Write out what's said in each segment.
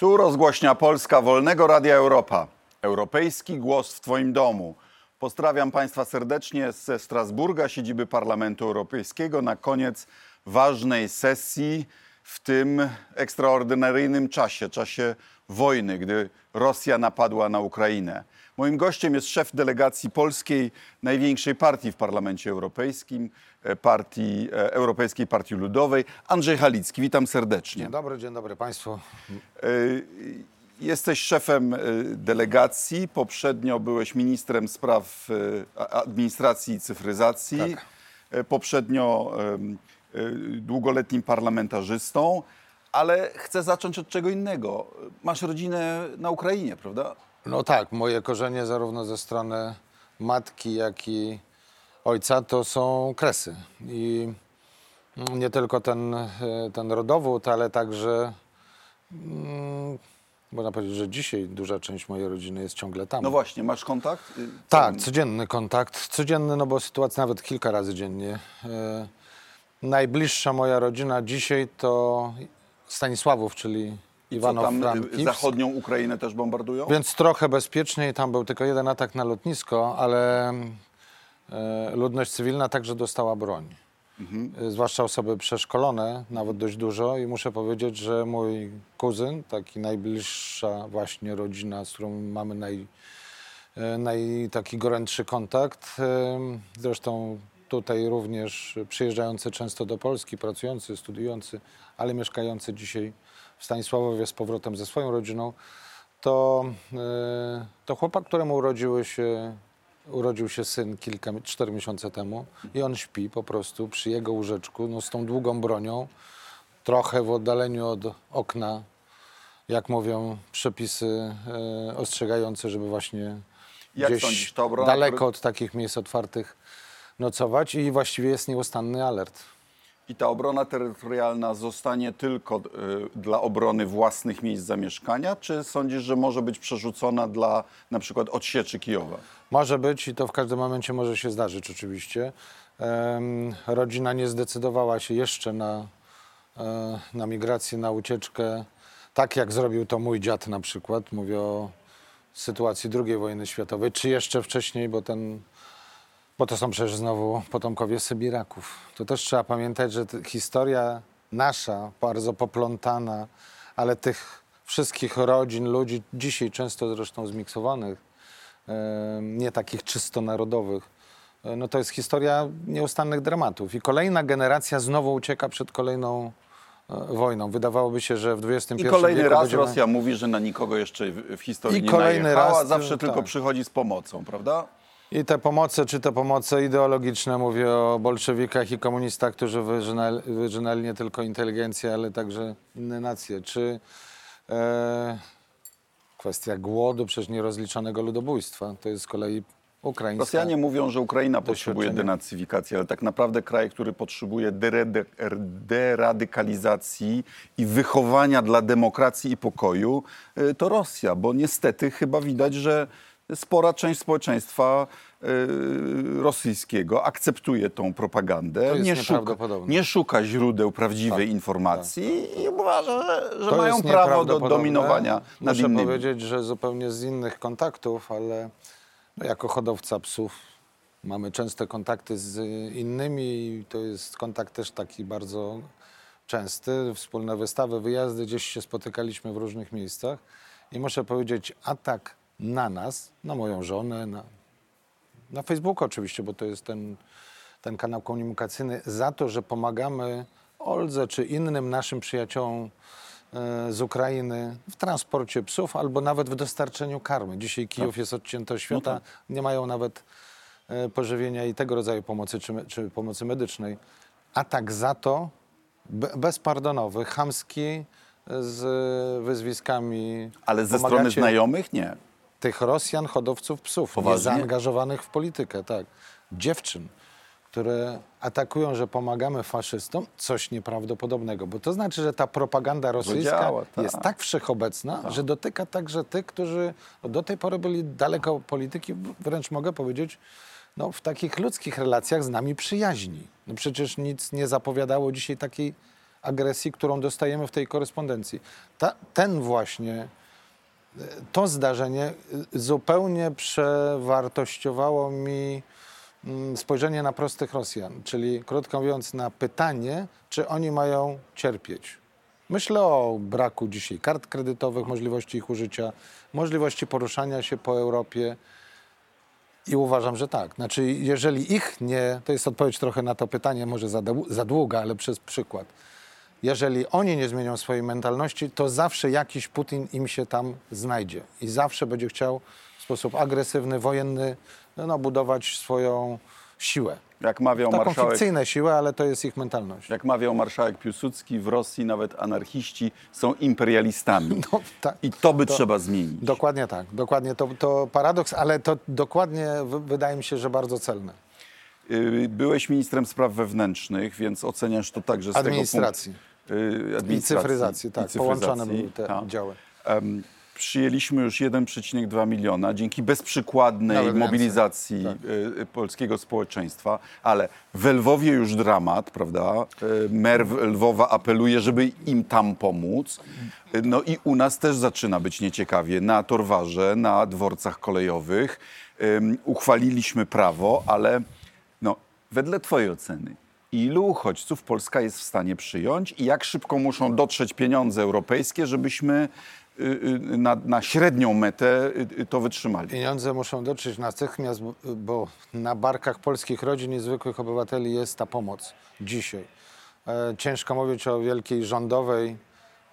Tu rozgłośnia Polska Wolnego Radia Europa. Europejski głos w Twoim domu. Pozdrawiam Państwa serdecznie ze Strasburga, siedziby Parlamentu Europejskiego, na koniec ważnej sesji w tym ekstraordynaryjnym czasie, czasie wojny, gdy Rosja napadła na Ukrainę. Moim gościem jest szef delegacji polskiej, największej partii w Parlamencie Europejskim, e, partii, e, Europejskiej Partii Ludowej, Andrzej Halicki. Witam serdecznie. Dzień dobry, dzień dobry Państwu. Y, Jesteś szefem delegacji, poprzednio byłeś ministrem spraw administracji i cyfryzacji, Tak. Poprzednio długoletnim parlamentarzystą, ale chcę zacząć od czego innego. Masz rodzinę na Ukrainie, prawda? No tak, moje korzenie zarówno ze strony matki, jak i ojca to są kresy. I nie tylko ten, e, ten rodowód, ale także mm, można powiedzieć, że dzisiaj duża część mojej rodziny jest ciągle tam. No właśnie, masz kontakt? Y, Tak, co- codzienny kontakt. Codzienny, no bo sytuacja nawet kilka razy dziennie. E, najbliższa moja rodzina dzisiaj to Stanisławów, czyli Iwanow tam y, Frankivsk. zachodnią Ukrainę też bombardują? Więc trochę bezpieczniej, tam był tylko jeden atak na lotnisko, ale e, ludność cywilna także dostała broń. E, Zwłaszcza osoby przeszkolone, nawet dość dużo i muszę powiedzieć, że mój kuzyn, taki najbliższa właśnie rodzina, z którą mamy naj, e, naj, taki gorętszy kontakt, zresztą tutaj również przyjeżdżający często do Polski, pracujący, studiujący, ale mieszkający dzisiaj w Stanisławowie z powrotem ze swoją rodziną, to, e, to chłopak, któremu urodziły się, urodził się syn kilka, cztery miesiące temu i on śpi po prostu przy jego łóżeczku, no, z tą długą bronią, trochę w oddaleniu od okna, jak mówią przepisy e, ostrzegające, żeby właśnie Jak gdzieś sądzisz, daleko od takich miejsc otwartych nocować i właściwie jest nieustanny alert. I ta obrona terytorialna zostanie tylko y, dla obrony własnych miejsc zamieszkania, czy sądzisz, że może być przerzucona dla na przykład odsieczy Kijowa? Może być i to w każdym momencie może się zdarzyć oczywiście. Em, rodzina nie zdecydowała się jeszcze na, e, na migrację, na ucieczkę, tak jak zrobił to mój dziad na przykład. Mówię o sytuacji II wojny światowej, czy jeszcze wcześniej, bo ten bo to są przecież znowu potomkowie Sybiraków. To też trzeba pamiętać, że historia nasza, bardzo poplątana, ale tych wszystkich rodzin, ludzi, dzisiaj często zresztą zmiksowanych, nie takich czysto narodowych, e, no to jest historia nieustannych dramatów. I kolejna generacja znowu ucieka przed kolejną e, wojną. Wydawałoby się, że w XXI I kolejny wieku raz będziemy... Rosja mówi, że na nikogo jeszcze w, historii I nie najechała, raz, zawsze tylko tak. przychodzi z pomocą, prawda? I te pomoce, czy te pomoce ideologiczne, mówię o bolszewikach i komunistach, którzy wyżynali, wyżynali nie tylko inteligencję, ale także inne nacje. Czy e, kwestia głodu, przecież nierozliczonego ludobójstwa, to jest z kolei ukraińska. Rosjanie mówią, że Ukraina potrzebuje denacyfikacji, ale tak naprawdę kraj, który potrzebuje deradykalizacji i wychowania dla demokracji i pokoju, y, to Rosja, bo niestety chyba widać, że spora część społeczeństwa y, rosyjskiego akceptuje tą propagandę, nie, szuka, nie szuka źródeł prawdziwej informacji i uważa, że, że mają prawo do dominowania nad Muszę innymi. powiedzieć, że zupełnie z innych kontaktów, ale jako hodowca psów mamy częste kontakty z innymi i to jest kontakt też taki bardzo częsty. Wspólne wystawy, wyjazdy, gdzieś się spotykaliśmy w różnych miejscach i muszę powiedzieć, atak na nas, na moją żonę, na, na Facebooku oczywiście, bo to jest ten, ten kanał komunikacyjny, za to, że pomagamy Oldze czy innym naszym przyjaciołom e, z Ukrainy w transporcie psów albo nawet w dostarczeniu karmy. Dzisiaj Kijów jest odcięty od świata, nie mają nawet e, pożywienia i tego rodzaju pomocy czy, czy pomocy medycznej. Atak za to be, bezpardonowy, chamski, z wyzwiskami. Ale ze strony pomagacie- znajomych nie. Tych Rosjan, hodowców psów, Poważnie? niezaangażowanych w politykę, tak. Dziewczyn, które atakują, że pomagamy faszystom, coś nieprawdopodobnego. Bo to znaczy, że ta propaganda rosyjska działa, tak. jest tak wszechobecna, że dotyka także tych, którzy do tej pory byli daleko polityki, wręcz mogę powiedzieć, no, w takich ludzkich relacjach z nami przyjaźni. No przecież nic nie zapowiadało dzisiaj takiej agresji, którą dostajemy w tej korespondencji. Ta, ten właśnie, to zdarzenie e, zupełnie przewartościowało mi mm, spojrzenie na prostych Rosjan, czyli krótko mówiąc na pytanie, czy oni mają cierpieć. Myślę o braku dzisiaj kart kredytowych, możliwości ich użycia, możliwości poruszania się po Europie. I uważam, że tak. Znaczy, jeżeli ich nie, to jest odpowiedź trochę na to pytanie, może za, za długa, ale przez przykład. Jeżeli oni nie zmienią swojej mentalności, to zawsze jakiś Putin im się tam znajdzie i zawsze będzie chciał w sposób agresywny, wojenny no, budować swoją siłę. Jak mawiał Taką marszałek, fikcyjną siłę, ale to jest ich mentalność. jak mawiał marszałek Piłsudski, w Rosji nawet anarchiści są imperialistami. No, tak. I to by To- trzeba zmienić. Dokładnie tak, dokładnie to, to paradoks, ale to dokładnie wydaje mi się, że bardzo celne. Y, Byłeś ministrem spraw wewnętrznych, więc oceniasz to także z Administracji. tego punktu. Y, I administracji. cyfryzacji, tak, i połączone cyfryzacji, były te tak. działy. Em, Przyjęliśmy już 1,2 miliona dzięki bezprzykładnej Nawet mobilizacji tak. y, y, polskiego społeczeństwa, ale w Lwowie już dramat, prawda? Mer Lwowa apeluje, żeby im tam pomóc. No i u nas też zaczyna być nieciekawie. Na Torwarze, na dworcach kolejowych ym, uchwaliliśmy prawo, ale no, wedle Twojej oceny, ilu uchodźców Polska jest w stanie przyjąć i jak szybko muszą dotrzeć pieniądze europejskie, żebyśmy y, y, na, na średnią metę y, to wytrzymali? Pieniądze muszą dotrzeć natychmiast, bo- bo na barkach polskich rodzin i zwykłych obywateli jest ta pomoc dzisiaj. E, Ciężko mówić o wielkiej rządowej,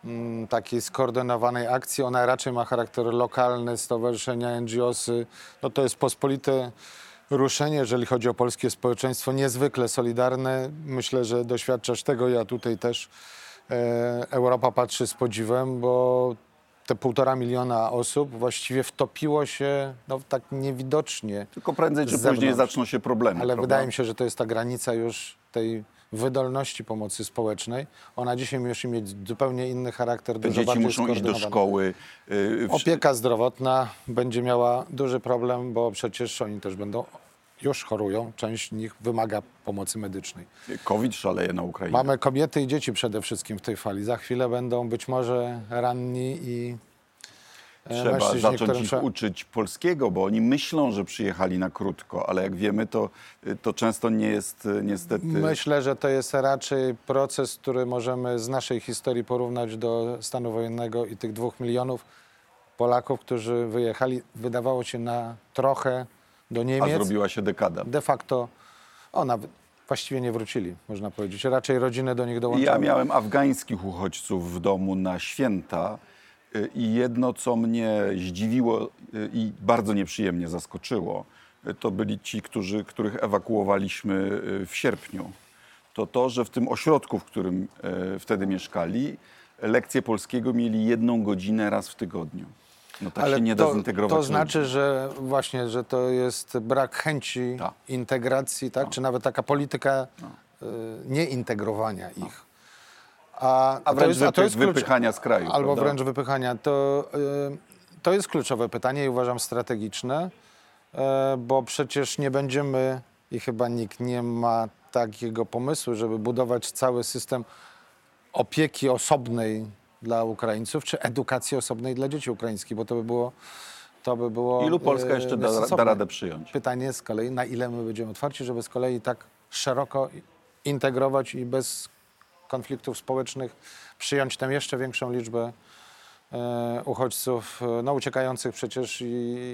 mm, takiej skoordynowanej akcji. Ona raczej ma charakter lokalny, stowarzyszenia, NGOsy. No to jest pospolite ruszenie, jeżeli chodzi o polskie społeczeństwo, niezwykle solidarne. Myślę, że doświadczasz tego, ja tutaj też. E, Europa patrzy z podziwem, bo te półtora miliona osób właściwie wtopiło się no, tak niewidocznie. Tylko prędzej czy później zaczną się problemy. Ale prawda? wydaje mi się, że to jest ta granica już tej wydolności pomocy społecznej. Ona dzisiaj musi mieć zupełnie inny charakter, Te dzieci muszą iść do szkoły. y, wsz- Opieka zdrowotna będzie miała duży problem, bo przecież oni też będą, już chorują, część z nich wymaga pomocy medycznej. COVID szaleje na Ukrainie. Mamy kobiety i dzieci przede wszystkim w tej fali. Za chwilę będą być może ranni i Trzeba mężczyźni, zacząć ich trzeba- uczyć polskiego, bo oni myślą, że przyjechali na krótko, ale jak wiemy, to, to często nie jest y, niestety... Myślę, że to jest raczej proces, który możemy z naszej historii porównać do stanu wojennego i tych dwóch milionów Polaków, którzy wyjechali, wydawało się na trochę do A Niemiec. zrobiła się dekada. De facto, o, nawet właściwie nie wrócili, można powiedzieć. Raczej rodziny do nich dołączyły. Ja miałem afgańskich uchodźców w domu na święta y, i jedno, co mnie zdziwiło y, i bardzo nieprzyjemnie zaskoczyło, y, to byli ci, którzy, których ewakuowaliśmy y, w sierpniu. To to, że w tym ośrodku, w którym wtedy mieszkali, lekcje polskiego mieli jedną godzinę raz w tygodniu. No tak się nie da to, zintegrować. to ludzi. znaczy, że właśnie, że to jest brak chęci Tak. integracji, tak? czy nawet taka polityka y, nieintegrowania ich. A, A wręcz wypy- klucz- wypychania z kraju, Albo prawda? wręcz wypychania. To, y, to jest kluczowe pytanie i uważam strategiczne, y, bo przecież nie będziemy i chyba nikt nie ma takiego pomysłu, żeby budować cały system opieki osobnej dla Ukraińców, czy edukacji osobnej dla dzieci ukraińskich, bo to by było. To by było Ilu Polska e, jeszcze da, da radę przyjąć? Pytanie z kolei, na ile my będziemy otwarci, żeby z kolei tak szeroko integrować i bez konfliktów społecznych przyjąć tę jeszcze większą liczbę e, uchodźców, e, no uciekających przecież i,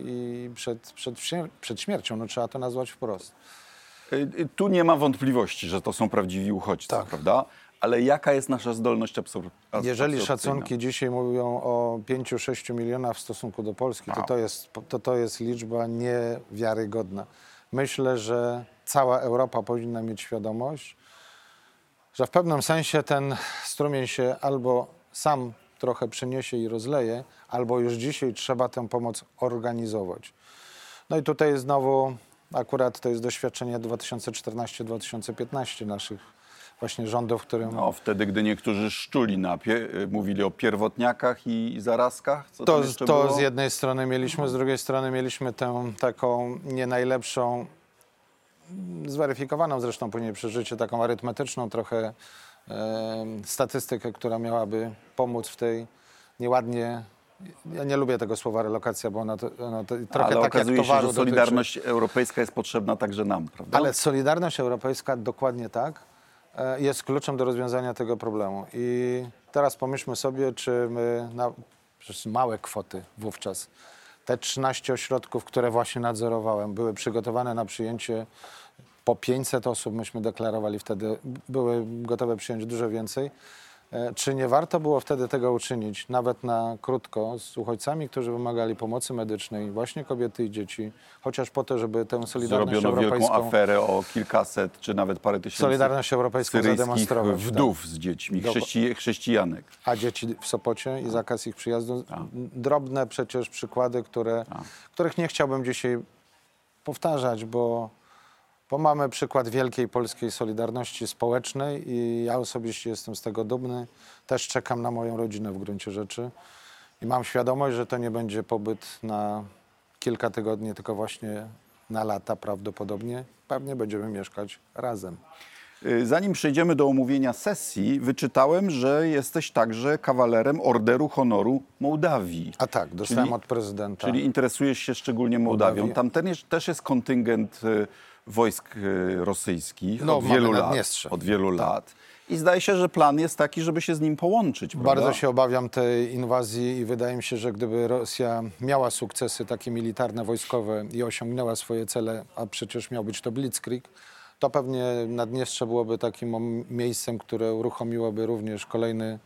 i przed, przed, przed śmiercią, no trzeba to nazwać wprost. Y, Tu nie ma wątpliwości, że to są prawdziwi uchodźcy, Tak. prawda? Ale jaka jest nasza zdolność absor- absorpcyjna? Jeżeli szacunki dzisiaj mówią o 5-6 milionach w stosunku do Polski, to to jest, to to jest liczba niewiarygodna. Myślę, że cała Europa powinna mieć świadomość, że w pewnym sensie ten strumień się albo sam trochę przyniesie i rozleje, albo już dzisiaj trzeba tę pomoc organizować. No i tutaj znowu akurat to jest doświadczenie 2014-2015 naszych właśnie rządów, w którym No, wtedy, gdy niektórzy szczuli na pie- y, mówili o pierwotniakach i zarazkach, co To, to było? z jednej strony mieliśmy, z drugiej strony mieliśmy tę taką nie najlepszą, zweryfikowaną zresztą później życie, taką arytmetyczną trochę e, statystykę, która miałaby pomóc w tej nieładnie, ja nie lubię tego słowa relokacja, bo ona, to, ona to, trochę Ale tak okazuje jak się, że dotyczy. Solidarność Europejska jest potrzebna także nam, prawda? Ale Solidarność Europejska dokładnie tak e, jest kluczem do rozwiązania tego problemu. I teraz pomyślmy sobie, czy my, na, przecież małe kwoty wówczas, te 13 ośrodków, które właśnie nadzorowałem, były przygotowane na przyjęcie po 500 osób, myśmy deklarowali wtedy, były gotowe przyjąć dużo więcej. E, Czy nie warto było wtedy tego uczynić, nawet na krótko, z uchodźcami, którzy wymagali pomocy medycznej, właśnie kobiety i dzieci, chociaż po to, żeby tę Solidarność Zrobiono wielką Europejską... aferę o kilkaset czy nawet parę tysięcy Solidarność Europejską zademonstrować, wdów z dziećmi, chrześci, chrześcijanek. a dzieci w Sopocie i zakaz ich przyjazdu. Drobne przecież przykłady, które, których nie chciałbym dzisiaj powtarzać, bo, bo mamy przykład wielkiej polskiej solidarności społecznej i ja osobiście jestem z tego dumny. Też czekam na moją rodzinę w gruncie rzeczy i mam świadomość, że to nie będzie pobyt na kilka tygodni, tylko właśnie na lata prawdopodobnie. Pewnie będziemy mieszkać razem. Y, Zanim przejdziemy do omówienia sesji, wyczytałem, że jesteś także kawalerem Orderu Honoru Mołdawii. A tak, dostałem Czyli- od prezydenta. Czyli interesujesz się szczególnie Mołdawią. Tam ten jest, też jest kontyngent y, wojsk y, rosyjskich No, od wielu lat. Od wielu lat. I zdaje się, że plan jest taki, żeby się z nim połączyć. Bardzo prawda? się obawiam tej inwazji i wydaje mi się, że gdyby Rosja miała sukcesy takie militarne, wojskowe i osiągnęła swoje cele, a przecież miał być to Blitzkrieg, to pewnie Naddniestrze byłoby takim miejscem, które uruchomiłoby również kolejny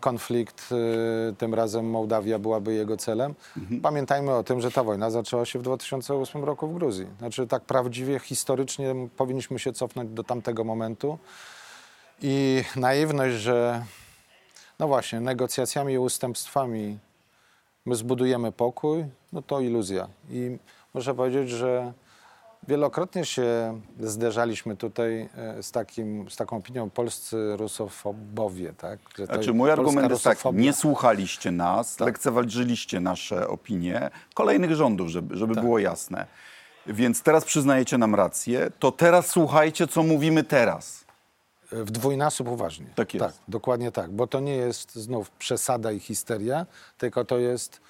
konflikt. e, Tym razem Mołdawia byłaby jego celem. Pamiętajmy o tym, że ta wojna zaczęła się w 2008 roku w Gruzji. Znaczy tak prawdziwie, historycznie powinniśmy się cofnąć do tamtego momentu. I naiwność, że no właśnie, negocjacjami i ustępstwami my zbudujemy pokój, no to iluzja. I muszę powiedzieć, że wielokrotnie się zderzaliśmy tutaj e, z, takim, z taką opinią polscy rusofobowie, tak? Że Znaczy, mój argument jest tak, rusofobia. nie słuchaliście nas, Tak. lekceważyliście nasze opinie kolejnych rządów, żeby, żeby Tak. było jasne. Więc teraz przyznajecie nam rację, to teraz słuchajcie, co mówimy teraz. W dwójnasób uważnie. Tak jest. Tak, dokładnie tak, bo to nie jest znów przesada i histeria, tylko to jest e,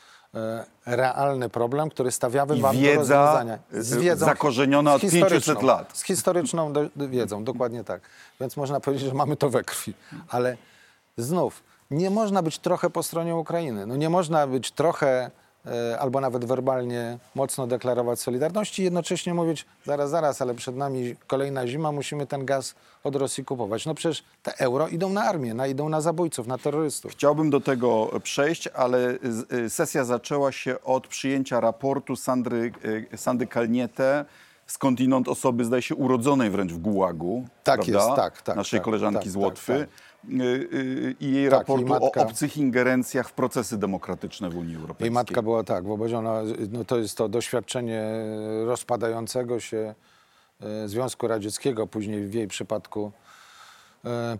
realny problem, który stawiamy I wam do wiedza, rozwiązania. y, zakorzeniona od z historyczną- 500 lat. Z historyczną do, wiedzą, dokładnie tak. Więc można powiedzieć, że mamy to we krwi. Ale znów, nie można być trochę po stronie Ukrainy. No nie można być trochę e, albo nawet werbalnie mocno deklarować solidarności i jednocześnie mówić, zaraz, zaraz, ale przed nami kolejna zima, musimy ten gaz od Rosji kupować. No przecież te euro idą na armię, na, idą na zabójców, na terrorystów. Chciałbym do tego przejść, ale y, sesja zaczęła się od przyjęcia raportu Sandry, y, Sandy Kalniete, skądinąd osoby, zdaje się, urodzonej wręcz w Gułagu. Tak prawda? jest, tak, tak, Naszej tak, koleżanki tak, z Łotwy. tak, Y, y, I jej Tak, raportu jej matka- o obcych ingerencjach w procesy demokratyczne w Unii Europejskiej. Jej matka była tak, bo ona, no to jest to doświadczenie rozpadającego się e, Związku Radzieckiego, później w jej przypadku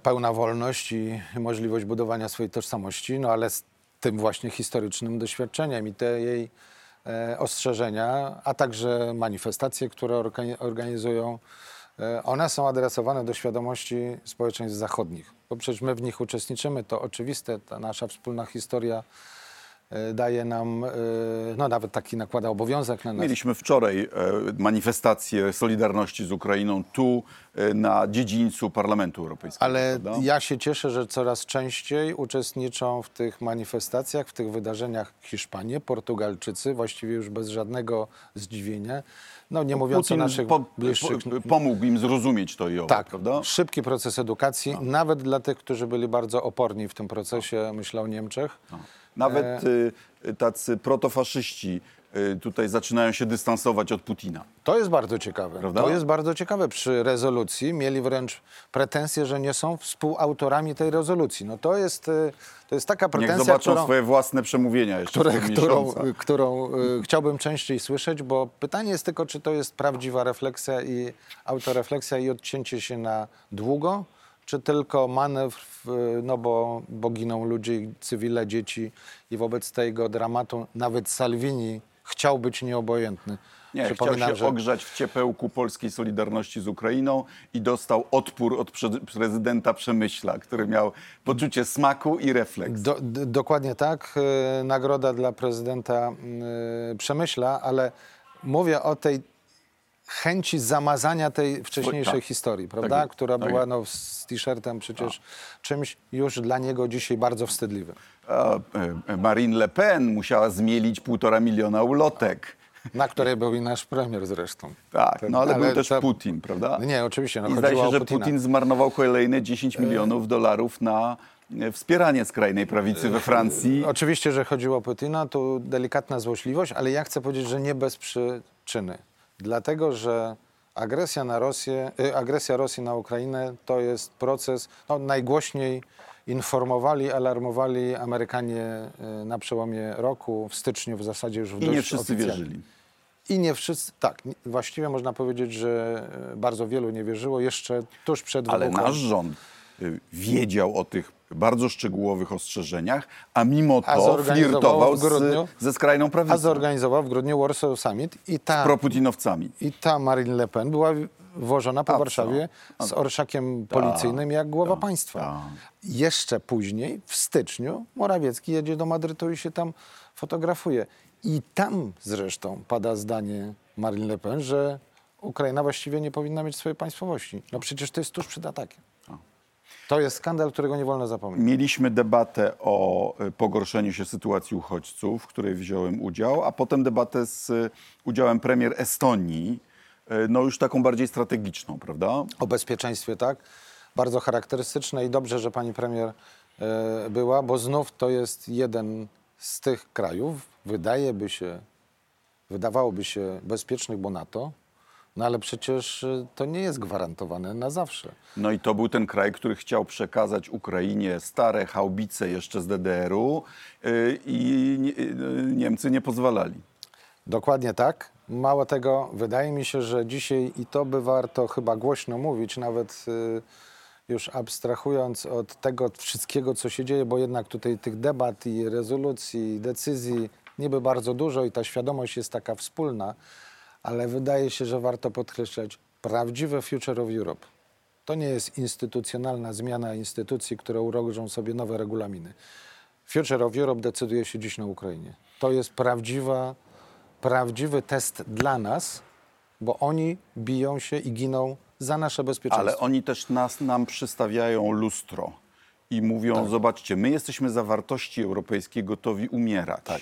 pełna wolność i możliwość budowania swojej tożsamości, no ale z tym właśnie historycznym doświadczeniem i te jej e, ostrzeżenia, a także manifestacje, które organi- organizują, one są adresowane do świadomości społeczeństw zachodnich, bo przecież my w nich uczestniczymy, to oczywiste, ta nasza wspólna historia e, daje nam, e, no nawet taki nakłada obowiązek na nas. Mieliśmy wczoraj e, manifestację Solidarności z Ukrainą tu e, na dziedzińcu Parlamentu Europejskiego. Ale prawda? ja się cieszę, że coraz częściej uczestniczą w tych manifestacjach, w tych wydarzeniach Hiszpanie, Portugalczycy, właściwie już bez żadnego zdziwienia. No nie mówiąc Putin o naszych po, bliższych... po, pomógł im zrozuć to i owo, tak, prawda? szybki proces edukacji, nawet dla tych, którzy byli bardzo oporni w tym procesie, myślę o Niemczech. Nawet E. y, tacy protofaszyści tutaj zaczynają się dystansować od Putina. To jest bardzo ciekawe. Prawda? To jest bardzo ciekawe. Przy rezolucji mieli wręcz pretensje, że nie są współautorami tej rezolucji. No to jest, y, to jest taka Niech pretensja, zobaczą którą... swoje własne przemówienia jeszcze które, którą, którą y, chciałbym częściej słyszeć, bo pytanie jest tylko, czy to jest prawdziwa refleksja i autorefleksja i odcięcie się na długo, czy tylko manewr, y, no bo, bo giną ludzie, cywile, dzieci i wobec tego dramatu nawet Salvini chciał być nieobojętny. Nie, chciał się ogrzać w ciepełku polskiej solidarności z Ukrainą i dostał odpór od prezydenta Przemyśla, który miał poczucie smaku i refleks. Do, dokładnie tak. e, Nagroda dla prezydenta e, Przemyśla, ale mówię o tej chęci zamazania tej wcześniejszej tak. historii, Tak prawda? jest, Która tak była no, z t-shirtem przecież czymś już dla niego dzisiaj bardzo wstydliwym. A, e, Marine Le Pen musiała zmielić półtora miliona ulotek. Na której był i nasz premier zresztą. Tak, no ale, był też Putin, prawda? Nie, oczywiście. No, I zdaje się, że Putina. Putin zmarnował kolejne 10 milionów dolarów na e, wspieranie skrajnej prawicy we Francji. Oczywiście, że chodziło o Putina, to delikatna złośliwość, ale ja chcę powiedzieć, że nie bez przyczyny. Dlatego, że agresja, na Rosję, y, agresja Rosji na Ukrainę to jest proces, no, najgłośniej informowali, alarmowali Amerykanie y, na przełomie roku, w styczniu w zasadzie już w I nie wszyscy oficjalnie. wierzyli. I nie wszyscy, tak, właściwie można powiedzieć, że y, bardzo wielu nie wierzyło jeszcze tuż przed Ale wybuchem. nasz rząd wiedział o tych bardzo szczegółowych ostrzeżeniach, a mimo A to flirtował grudniu- z, ze skrajną A prawicą, zorganizował w grudniu Warsaw Summit i ta proputinowcami. I ta Marine Le Pen była wożona po A? Warszawie z orszakiem policyjnym jak głowa państwa. Jeszcze później, w styczniu, Morawiecki jedzie do Madrytu i się tam fotografuje. I tam zresztą pada zdanie Marine Le Pen, że Ukraina właściwie nie powinna mieć swojej państwowości. No przecież to jest tuż przed atakiem. To jest skandal, którego nie wolno zapomnieć. Mieliśmy debatę o y, pogorszeniu się sytuacji uchodźców, w której wziąłem udział, a potem debatę z y, udziałem premier Estonii, y, no już taką bardziej strategiczną, prawda? O bezpieczeństwie, tak? Bardzo charakterystyczne i dobrze, że pani premier była, bo znów to jest jeden z tych krajów, wydaje by się, wydawałoby się bezpiecznych, bo NATO, no ale przecież e, to nie jest gwarantowane na zawsze. No i to był ten kraj, który chciał przekazać Ukrainie stare haubice jeszcze z DDR-u y, i y, Niemcy nie pozwalali. Dokładnie tak. Mało tego, wydaje mi się, że dzisiaj i to by warto chyba głośno mówić, nawet y, już abstrahując od tego wszystkiego, co się dzieje, bo jednak tutaj tych debat i rezolucji, i decyzji niby bardzo dużo i ta świadomość jest taka wspólna, ale wydaje się, że warto podkreślać prawdziwe Future of Europe. To nie jest instytucjonalna zmiana instytucji, które urożą sobie nowe regulaminy. Future of Europe decyduje się dziś na Ukrainie. To jest prawdziwa, prawdziwy test dla nas, bo oni biją się i giną za nasze bezpieczeństwo. Ale oni też nas, nam przystawiają lustro i mówią, Tak. zobaczcie, my jesteśmy za wartości europejskie gotowi umierać. Tak.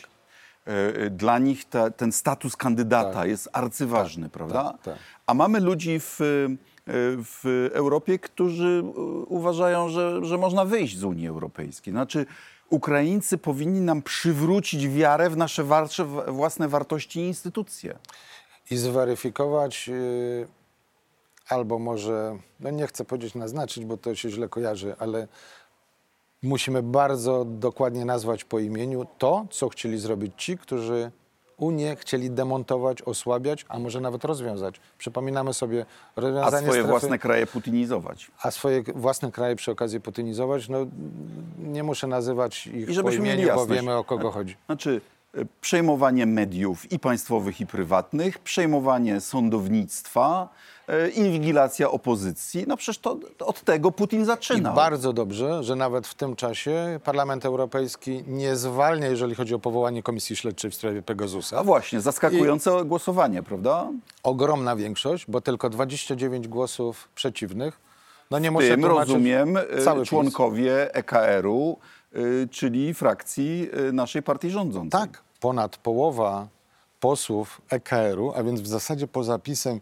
E, e, Dla nich ta, ten status kandydata Tak. jest arcyważny, prawda? tak, tak. A mamy ludzi w, e, w Europie, którzy uważają, że, że można wyjść z Unii Europejskiej. Znaczy, Ukraińcy powinni nam przywrócić wiarę w nasze własne wartości i instytucje. I zweryfikować, yy, albo może, no nie chcę powiedzieć naznaczyć, bo to się źle kojarzy, ale musimy bardzo dokładnie nazwać po imieniu to, co chcieli zrobić ci, którzy Unię chcieli demontować, osłabiać, a może nawet rozwiązać. Przypominamy sobie A rozwiązanie swoje strefy, własne kraje putinizować. a swoje własne kraje przy okazji putynizować. No, nie muszę nazywać ich I po imieniu, bo wiemy o kogo chodzi. Znaczy, przejmowanie mediów i państwowych, i prywatnych, przejmowanie sądownictwa, e, inwigilacja opozycji. No przecież to, to od tego Putin I zaczyna. bardzo dobrze, że nawet w tym czasie Parlament Europejski nie zwalnia, jeżeli chodzi o powołanie komisji śledczej w sprawie Pegasusa. A właśnie, zaskakujące głosowanie, prawda? Ogromna większość, bo tylko 29 głosów przeciwnych. No nie muszę tym rozumiem e, cały członkowie EKR-u, czyli frakcji e, naszej partii rządzącej. Tak, ponad połowa posłów EKR-u, a więc w zasadzie poza PiSem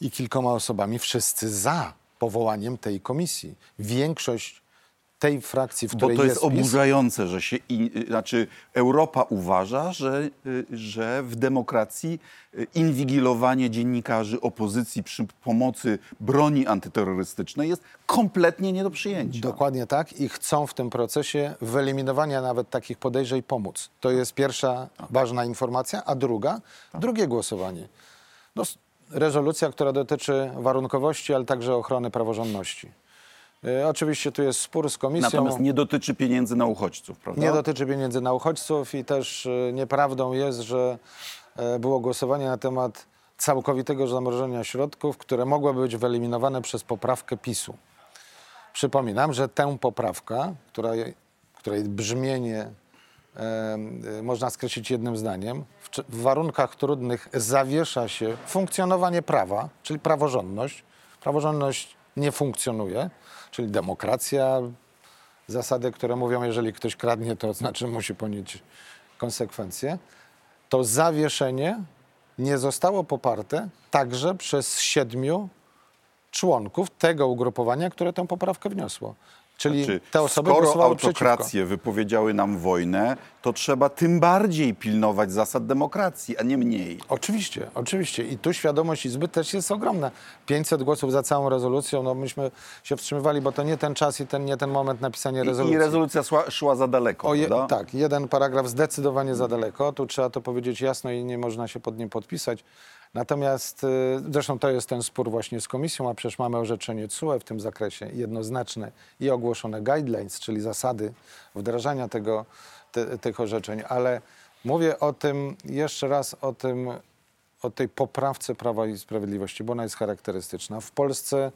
i kilkoma osobami, wszyscy za powołaniem tej komisji. Większość tej frakcji, w Bo której to jest jest oburzające, że się, i, y, znaczy Europa uważa, że, y, że w demokracji y, inwigilowanie dziennikarzy opozycji przy pomocy broni antyterrorystycznej jest kompletnie nie do przyjęcia. Dokładnie tak i chcą w tym procesie wyeliminowania nawet takich podejrzeń pomóc. To jest pierwsza ważna informacja, a druga, drugie głosowanie. No, rezolucja, która dotyczy warunkowości, ale także ochrony praworządności. E, Oczywiście tu jest spór z komisją. Natomiast nie dotyczy pieniędzy na uchodźców, prawda? Nie dotyczy pieniędzy na uchodźców i też e, nieprawdą jest, że e, było głosowanie na temat całkowitego zamrożenia środków, które mogłyby być wyeliminowane przez poprawkę PiSu. Przypominam, że tę poprawkę, która, której brzmienie e, można skreślić jednym zdaniem, w, w warunkach trudnych zawiesza się funkcjonowanie prawa, czyli praworządność. Praworządność nie funkcjonuje, czyli demokracja, zasady, które mówią, jeżeli ktoś kradnie, to znaczy musi ponieść konsekwencje, to zawieszenie nie zostało poparte także przez siedmiu członków tego ugrupowania, które tę poprawkę wniosło. Czyli Czy te osoby skoro głosowały przeciwko. autokracje wypowiedziały nam wojnę, to trzeba tym bardziej pilnować zasad demokracji, a nie mniej. Oczywiście, oczywiście. I tu świadomość Izby też jest ogromna. 500 głosów za całą rezolucją, no myśmy się wstrzymywali, bo to nie ten czas i ten, nie ten moment napisania I, rezolucji. i rezolucja szła, szła za daleko, je, tak, jeden paragraf zdecydowanie za daleko, tu trzeba to powiedzieć jasno i nie można się pod nim podpisać. Natomiast, y, zresztą to jest ten spór właśnie z komisją, a przecież mamy orzeczenie CUE w tym zakresie jednoznaczne i ogłoszone guidelines, czyli zasady wdrażania tego, te, tych orzeczeń, ale mówię o tym, jeszcze raz o tym, o tej poprawce Prawa i Sprawiedliwości, bo ona jest charakterystyczna. W Polsce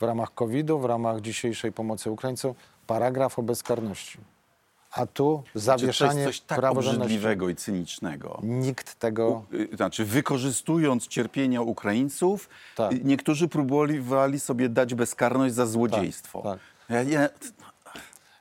w ramach COVID-u, w ramach dzisiejszej pomocy Ukraińcom, paragraf o bezkarności. A tu Czy to zawieszanie jest coś tak obrzydliwego i cynicznego? Nikt tego... Y, Znaczy, wykorzystując cierpienia Ukraińców, Tak. y, niektórzy próbowali sobie dać bezkarność za złodziejstwo. tak. Ja, ja,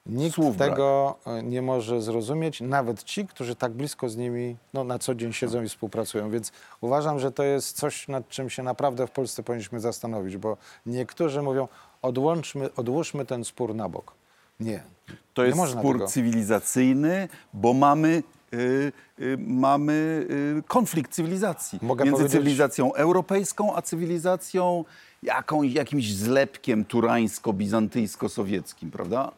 Nikt Słów brak. tego e, nie może zrozumieć, nawet ci, którzy tak blisko z nimi no, na co dzień siedzą i współpracują. Więc uważam, że to jest coś, nad czym się naprawdę w Polsce powinniśmy zastanowić, bo niektórzy mówią, odłączmy, odłóżmy ten spór na bok. Nie. To jest spór tego. cywilizacyjny, bo mamy, y, y, mamy y, konflikt cywilizacji Mogę między powiedzieć- cywilizacją europejską, a cywilizacją jaką, jakimś zlepkiem turańsko-bizantyjsko-sowieckim, prawda?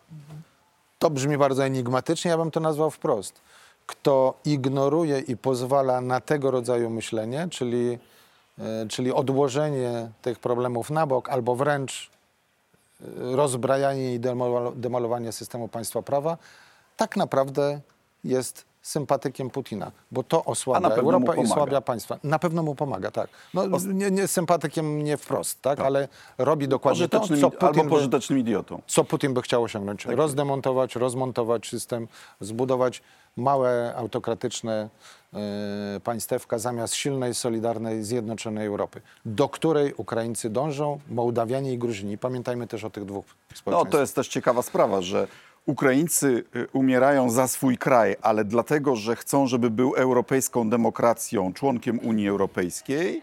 To brzmi bardzo enigmatycznie, ja bym to nazwał wprost. Kto ignoruje i pozwala na tego rodzaju myślenie, czyli, e, czyli odłożenie tych problemów na bok, albo wręcz rozbrajanie i demolo- demolowanie systemu państwa prawa, tak naprawdę jest sympatykiem Putina, bo to osłabia Europę i osłabia państwa. Na pewno mu pomaga, tak. No, nie, nie sympatykiem nie wprost, tak, ale robi dokładnie to, co Putin albo by- pożytecznym idiotą. co Putin by chciał osiągnąć? Rozdemontować, rozmontować system, zbudować małe, autokratyczne e, państewka zamiast silnej, solidarnej, zjednoczonej Europy, do której Ukraińcy dążą, Mołdawianie i Gruzini. Pamiętajmy też o tych dwóch No społeczeństwach. to jest też ciekawa sprawa, że Ukraińcy y, umierają za swój kraj, ale dlatego, że chcą, żeby był europejską demokracją, członkiem Unii Europejskiej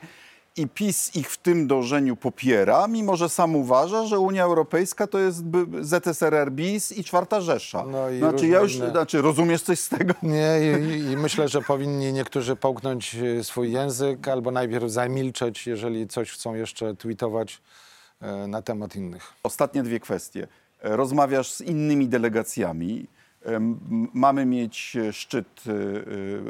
i PiS ich w tym dążeniu popiera, mimo że sam uważa, że Unia Europejska to jest ZSRR bis i Czwarta Rzesza. No i znaczy, ja już, inne- znaczy, rozumiesz coś z tego? Nie, i, i myślę, że powinni niektórzy połknąć e, swój język albo najpierw zamilczeć, jeżeli coś chcą jeszcze tweetować e, na temat innych. Ostatnie dwie kwestie. Rozmawiasz z innymi delegacjami. Mamy mieć e, szczyt e,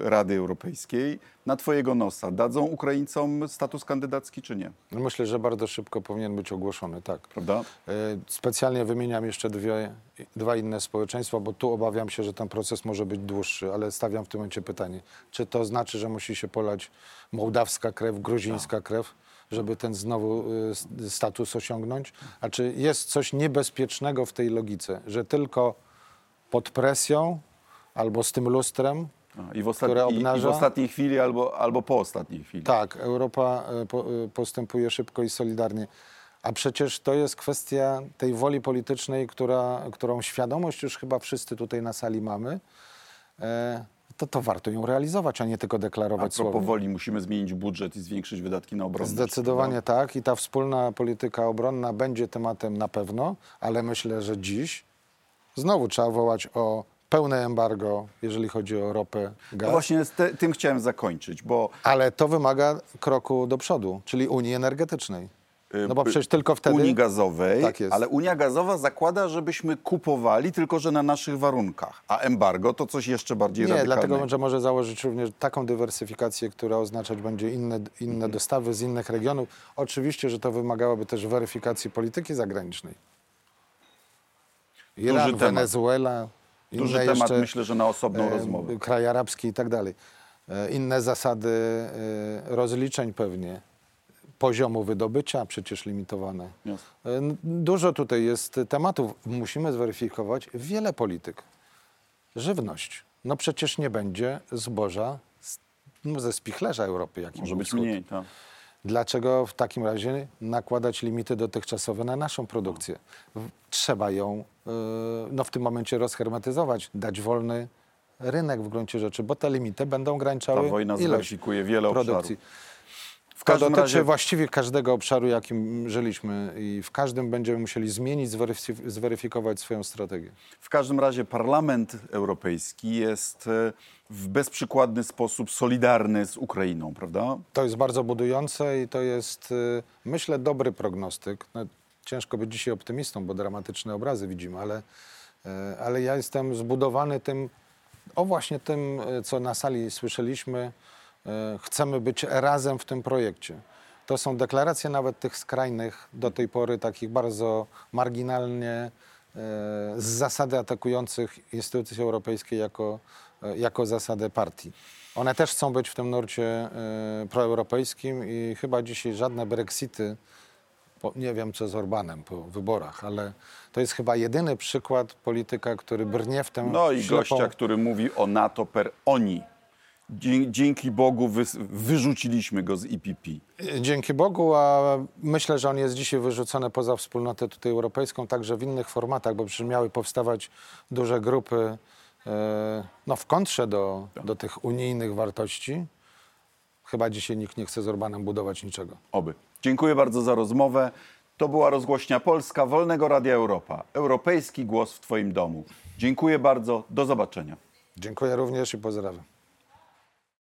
e, Rady Europejskiej. Na twojego nosa dadzą Ukraińcom status kandydacki czy nie? Myślę, że bardzo szybko powinien być ogłoszony, tak. Prawda? Specjalnie wymieniam jeszcze dwie, dwa inne społeczeństwa, bo tu obawiam się, że ten proces może być dłuższy, ale stawiam w tym momencie pytanie, czy to znaczy, że musi się polać mołdawska krew, gruzińska krew, żeby ten znowu status osiągnąć? A czy jest coś niebezpiecznego w tej logice, że tylko pod presją albo z tym lustrem A, I w, ostat... które i, I w obnaża- ostatniej chwili albo, albo po ostatniej chwili. Tak, Europa e, po, e, postępuje szybko i solidarnie. A przecież to jest kwestia tej woli politycznej, która, którą świadomość już chyba wszyscy tutaj na sali mamy. E, to, to warto ją realizować, a nie tylko deklarować propos słowem. woli musimy zmienić budżet i zwiększyć wydatki na obronność. Zdecydowanie tak i ta wspólna polityka obronna będzie tematem na pewno, ale myślę, że dziś znowu trzeba wołać o pełne embargo, jeżeli chodzi o ropę, No gaz. właśnie z te, tym chciałem zakończyć, bo Ale to wymaga kroku do przodu, czyli Unii Energetycznej. No bo y, przecież tylko wtedy... Unii Gazowej, Tak jest. ale Unia Gazowa zakłada, żebyśmy kupowali, tylko że na naszych warunkach. A embargo to coś jeszcze bardziej Nie, radykalnego. dlatego że może założyć również taką dywersyfikację, która oznaczać będzie inne, inne dostawy z innych regionów. Oczywiście, że to wymagałoby też weryfikacji polityki zagranicznej. Iran, Duży temat. Wenezuela. Duży temat, jeszcze, myślę, że na osobną e, rozmowę. Kraj arabski i tak dalej. E, Inne zasady e, rozliczeń pewnie. Poziomu wydobycia przecież limitowane. Dużo tutaj jest tematów. Musimy zweryfikować wiele polityk. Żywność. No przecież nie będzie zboża z, no ze spichlerza Europy, jakim Może być wschód. mniej, tak. Dlaczego w takim razie nakładać limity dotychczasowe na naszą produkcję? Trzeba ją y, no, w tym momencie rozhermetyzować, dać wolny rynek w gruncie rzeczy, bo te limity będą Ta ograniczały wojna ilość wiele produkcji. obszarów. W To każdym dotyczy razie właściwie każdego obszaru, jakim żyliśmy i w każdym będziemy musieli zmienić, zweryfi- zweryfikować swoją strategię. W każdym razie Parlament Europejski jest e, w bezprzykładny sposób solidarny z Ukrainą, prawda? To jest bardzo budujące i to jest, y, myślę, dobry prognostyk. No, ciężko być dzisiaj optymistą, bo dramatyczne obrazy widzimy, ale, y, ale ja jestem zbudowany tym, o właśnie tym, co na sali słyszeliśmy. Y, Chcemy być razem w tym projekcie. To są deklaracje nawet tych skrajnych, do tej pory takich bardzo marginalnie y, z zasady atakujących instytucje europejskie jako, y, jako zasadę partii. One też chcą być w tym nurcie proeuropejskim i chyba dzisiaj żadne Brexity, nie wiem co z Orbanem po wyborach, ale to jest chyba jedyny przykład polityka, który brnie w tę No i ślepą- gościa, który mówi o NATO per oni. Dzięki Bogu wys- wyrzuciliśmy go z IPP. Dzięki Bogu, a myślę, że on jest dzisiaj wyrzucony poza wspólnotę tutaj europejską, także w innych formatach, bo przecież miały powstawać duże grupy e, no, w kontrze do, do tych unijnych wartości. Chyba dzisiaj nikt nie chce z Orbanem budować niczego. Oby. Dziękuję bardzo za rozmowę. To była rozgłośnia Polska Wolnego Radia Europa. Europejski głos w Twoim domu. Dziękuję bardzo. Do zobaczenia. Dziękuję również i pozdrawiam.